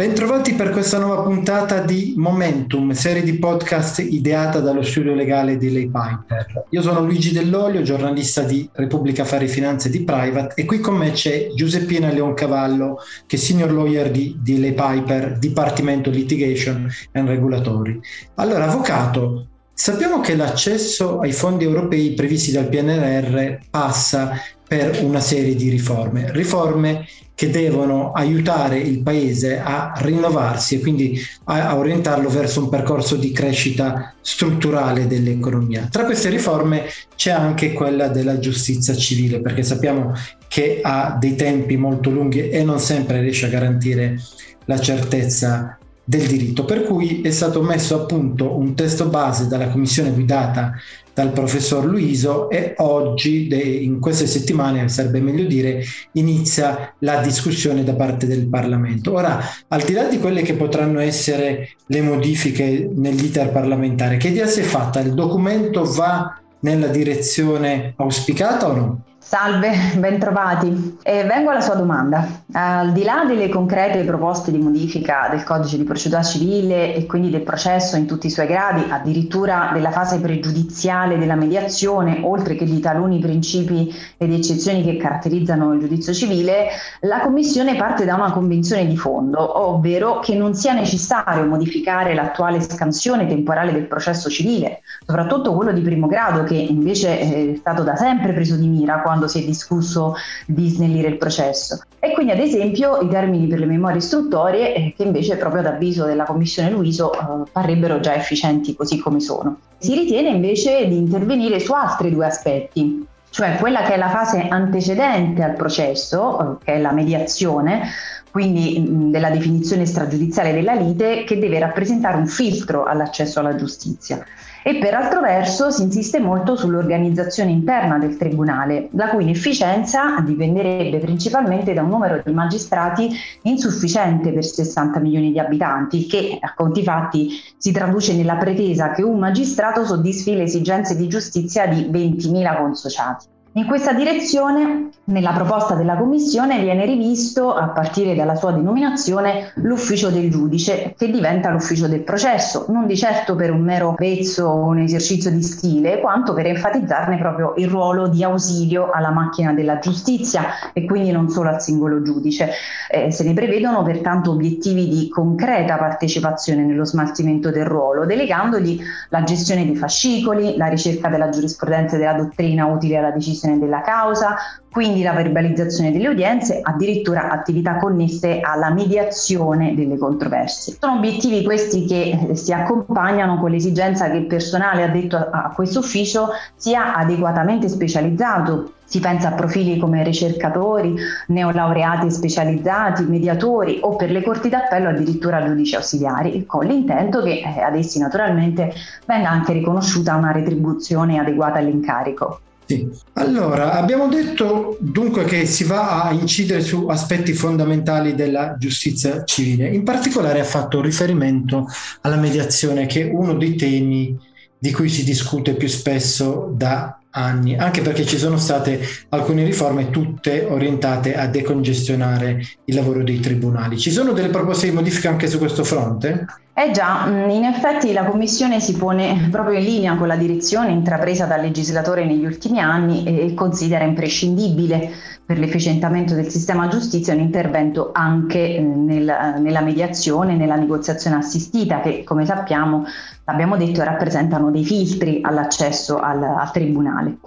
Bentrovati per questa nuova puntata di Momentum, serie di podcast ideata dallo studio legale di Lay Piper. Io sono Luigi Dell'Olio, giornalista di Repubblica Affari Finanze di Private e qui con me c'è Giuseppina Leoncavallo, che è senior lawyer di, di Lay Piper, Dipartimento Litigation and Regulatory. Allora, avvocato, sappiamo che l'accesso ai fondi europei previsti dal PNRR passa per una serie di riforme, riforme che devono aiutare il paese a rinnovarsi e quindi a, orientarlo verso un percorso di crescita strutturale dell'economia. Tra queste riforme c'è anche quella della giustizia civile, perché sappiamo che ha dei tempi molto lunghi e non sempre riesce a garantire la certezza del diritto, per cui è stato messo a punto un testo base dalla commissione guidata dal professor Luiso e oggi, in queste settimane, sarebbe meglio dire, inizia la discussione da parte del Parlamento. Ora, al di là di quelle che potranno essere le modifiche nell'iter parlamentare, che idea si è fatta? Il documento va nella direzione auspicata o no? Salve, bentrovati. E vengo alla sua domanda. Al di là delle concrete proposte di modifica del codice di procedura civile e quindi del processo in tutti i suoi gradi, addirittura della fase pregiudiziale della mediazione, oltre che di taluni principi ed eccezioni che caratterizzano il giudizio civile, la Commissione parte da una convinzione di fondo, ovvero che non sia necessario modificare l'attuale scansione temporale del processo civile, soprattutto quello di primo grado che invece è stato da sempre preso di mira quando si è discusso di snellire il processo. E quindi ad esempio i termini per le memorie istruttorie eh, che invece proprio ad avviso della Commissione Luiso eh, parrebbero già efficienti così come sono. Si ritiene invece di intervenire su altri due aspetti, cioè quella che è la fase antecedente al processo, eh, che è la mediazione, quindi della definizione stragiudiziale della lite, che deve rappresentare un filtro all'accesso alla giustizia e per altro verso si insiste molto sull'organizzazione interna del Tribunale, la cui inefficienza dipenderebbe principalmente da un numero di magistrati insufficiente per 60 milioni di abitanti, che a conti fatti si traduce nella pretesa che un magistrato soddisfi le esigenze di giustizia di 20.000 consociati. In questa direzione, nella proposta della Commissione viene rivisto, a partire dalla sua denominazione, l'ufficio del giudice, che diventa l'ufficio del processo, non di certo per un mero pezzo o un esercizio di stile, quanto per enfatizzarne proprio il ruolo di ausilio alla macchina della giustizia e quindi non solo al singolo giudice. Eh, se ne prevedono pertanto obiettivi di concreta partecipazione nello smaltimento del ruolo, delegandogli la gestione dei fascicoli, la ricerca della giurisprudenza e della dottrina utile alla decisione risoluzione della causa, quindi la verbalizzazione delle udienze, addirittura attività connesse alla mediazione delle controversie. Sono obiettivi questi che eh, si accompagnano con l'esigenza che il personale addetto a questo ufficio sia adeguatamente specializzato si pensa a profili come ricercatori, neolaureati specializzati, mediatori o per le corti d'appello addirittura giudici ausiliari, con l'intento che eh, ad essi naturalmente venga anche riconosciuta una retribuzione adeguata all'incarico. Sì. Allora, abbiamo detto dunque che si va a incidere su aspetti fondamentali della giustizia civile. In particolare ha fatto riferimento alla mediazione, che è uno dei temi di cui si discute più spesso da anni, anche perché ci sono state alcune riforme tutte orientate a decongestionare il lavoro dei tribunali. Ci sono delle proposte di modifica anche su questo fronte? Eh già, mm, in effetti la Commissione si pone proprio in linea con la direzione intrapresa dal legislatore negli ultimi anni e considera imprescindibile per l'efficientamento del sistema giustizia un intervento anche eh, nel, nella mediazione, nella negoziazione assistita che come sappiamo, l'abbiamo detto, rappresentano dei filtri all'accesso al, al Tribunale.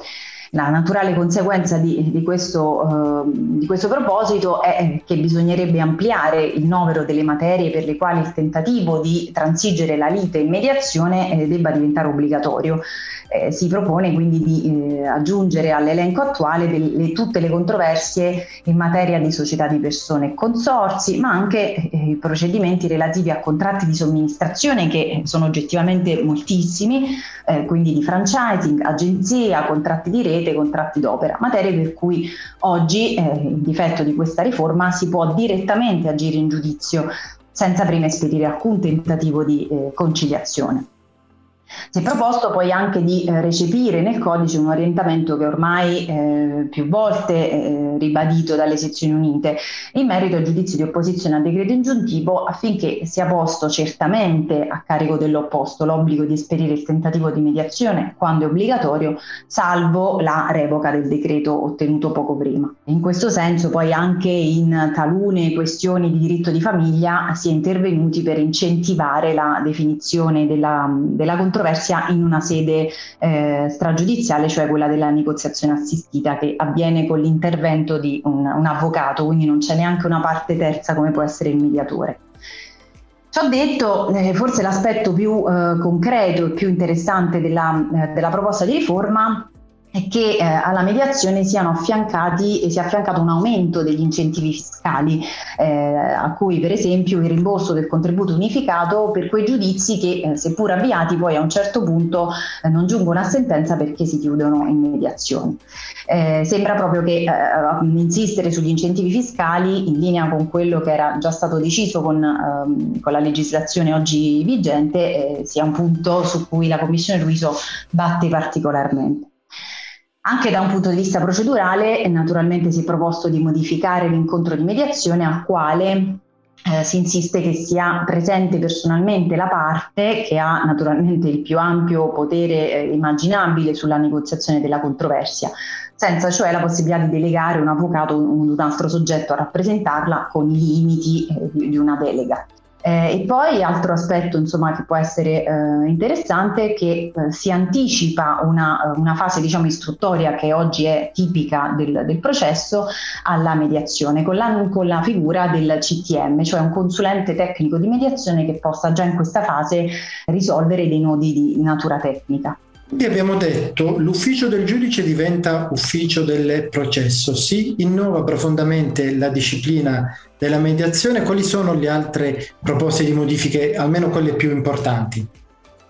La naturale conseguenza di, di, questo, uh, di, questo, proposito è che bisognerebbe ampliare il novero delle materie per le quali il tentativo di transigere la lite in mediazione eh, debba diventare obbligatorio eh, si propone quindi di eh, aggiungere all'elenco attuale delle, tutte le controversie in materia di società di persone e consorsi, ma anche eh, procedimenti relativi a contratti di somministrazione che sono oggettivamente moltissimi, eh, quindi di franchising, agenzia, contratti di rete, contratti d'opera, materie per cui oggi, eh, in difetto di questa riforma, si può direttamente agire in giudizio senza prima espedire alcun tentativo di eh, conciliazione. Si è proposto poi anche di eh, recepire nel codice un orientamento che ormai eh, più volte eh, ribadito dalle sezioni unite in merito al giudizio di opposizione al decreto ingiuntivo affinché sia posto certamente a carico dell'opposto l'obbligo di esperire il tentativo di mediazione quando è obbligatorio, salvo la revoca del decreto ottenuto poco prima. In questo senso poi anche in talune questioni di diritto di famiglia si è intervenuti per incentivare la definizione della, della controversia controversia in una sede eh, stragiudiziale, cioè quella della negoziazione assistita che avviene con l'intervento di un, un avvocato, quindi non c'è neanche una parte terza come può essere il mediatore. Ciò detto, eh, forse l'aspetto più eh, concreto e più interessante della, eh, della, proposta di riforma è che eh, alla mediazione siano affiancati e sia affiancato un aumento degli incentivi fiscali, eh, a cui per esempio il rimborso del contributo unificato per quei giudizi che eh, seppur avviati poi a un certo punto eh, non giungono a sentenza perché si chiudono in mediazione. Eh, sembra proprio che eh, insistere sugli incentivi fiscali in linea con quello che era già stato deciso con, ehm, con la legislazione oggi vigente sia un punto su cui la Commissione Ruiso batte particolarmente. Anche da un punto di vista procedurale, naturalmente si è proposto di modificare l'incontro di mediazione al quale eh, si insiste che sia presente personalmente la parte che ha naturalmente il più ampio potere eh, immaginabile sulla negoziazione della controversia, senza cioè la possibilità di delegare un avvocato o un altro soggetto a rappresentarla con i limiti eh, di, di una delega. Eh, e poi altro aspetto insomma, che può essere eh, interessante è che eh, si anticipa una, una, fase diciamo, istruttoria che oggi è tipica del, del processo alla mediazione con la, con la, figura del CTM, cioè un consulente tecnico di mediazione che possa già in questa fase risolvere dei nodi di natura tecnica. Quindi abbiamo detto l'ufficio del giudice diventa ufficio del processo, si innova profondamente la disciplina della mediazione. Quali sono le altre proposte di modifiche, almeno quelle più importanti?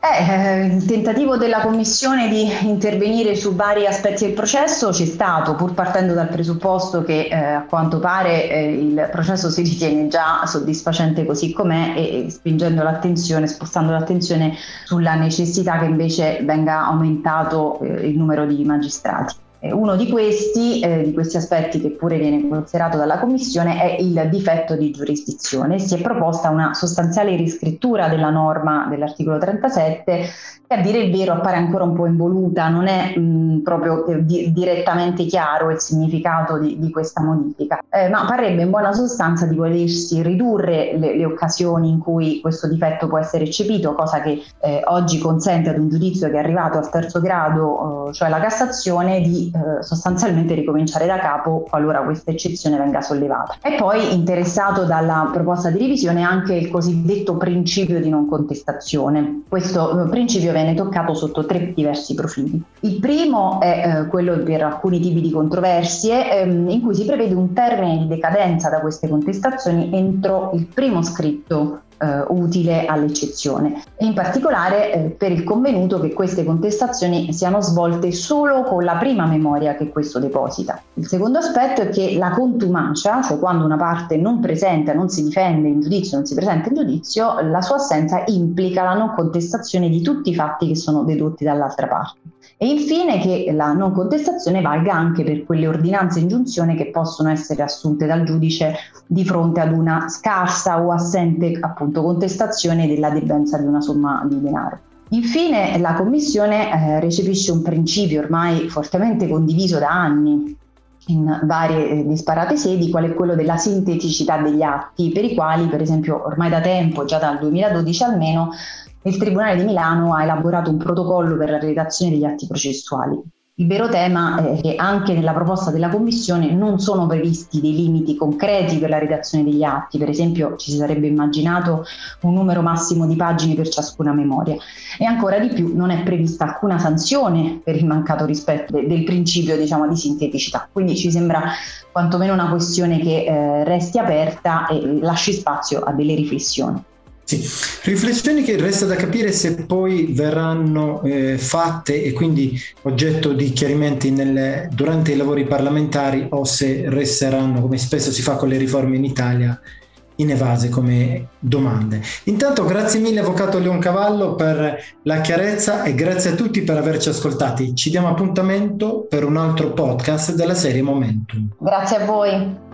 Eh, il tentativo della Commissione di intervenire su vari aspetti del processo c'è stato, pur partendo dal presupposto che eh, a quanto pare eh, il processo si ritiene già soddisfacente così com'è e, e spingendo l'attenzione, spostando l'attenzione sulla necessità che invece venga aumentato eh, il numero di magistrati. Uno di questi, eh, di questi, aspetti che pure viene considerato dalla Commissione è il difetto di giurisdizione. Si è proposta una sostanziale riscrittura della norma dell'articolo 37 che a dire il vero appare ancora un po' involuta, non è mh, proprio eh, di, direttamente chiaro il significato di, di questa modifica, eh, ma parrebbe in buona sostanza di volersi ridurre le, le, occasioni in cui questo difetto può essere eccepito, cosa che eh, oggi consente ad un giudizio che è arrivato al terzo grado, eh, cioè la Cassazione, di eh, sostanzialmente ricominciare da capo qualora questa eccezione venga sollevata. E poi interessato dalla proposta di revisione anche il cosiddetto principio di non contestazione. Questo eh, principio viene toccato sotto tre diversi profili. Il primo è eh, quello per alcuni tipi di controversie ehm, in cui si prevede un termine di decadenza da queste contestazioni entro il primo scritto eh, utile all'eccezione in particolare eh, per il convenuto che queste contestazioni siano svolte solo con la prima memoria che questo deposita. Il secondo aspetto è che la contumacia, cioè quando una parte non presenta, non si difende in giudizio, non si presenta in giudizio, la sua assenza implica la non contestazione di tutti i fatti che sono dedotti dall'altra parte. E infine che la non contestazione valga anche per quelle ordinanze ingiunzione che possono essere assunte dal giudice di fronte ad una scarsa o assente appunto contestazione della debenza di una somma di denaro. Infine la Commissione eh, recepisce un principio ormai fortemente condiviso da anni in varie eh, disparate sedi, qual è quello della sinteticità degli atti, per i quali, per esempio, ormai da tempo, già dal 2012 almeno, il Tribunale di Milano ha elaborato un protocollo per la redazione degli atti processuali. Il vero tema è che anche nella proposta della Commissione non sono previsti dei limiti concreti per la redazione degli atti, per esempio ci si sarebbe immaginato un numero massimo di pagine per ciascuna memoria e ancora di più non è prevista alcuna sanzione per il mancato rispetto del principio diciamo, di sinteticità, quindi ci sembra quantomeno una questione che eh, resti aperta e lasci spazio a delle riflessioni. Sì. Riflessioni che resta da capire se poi verranno eh, fatte e quindi oggetto di chiarimenti nelle, durante i lavori parlamentari o se resteranno, come spesso si fa con le riforme in Italia, inevase come domande. Intanto grazie mille Avvocato Leoncavallo per la chiarezza e grazie a tutti per averci ascoltati. Ci diamo appuntamento per un altro podcast della serie Momentum. Grazie a voi.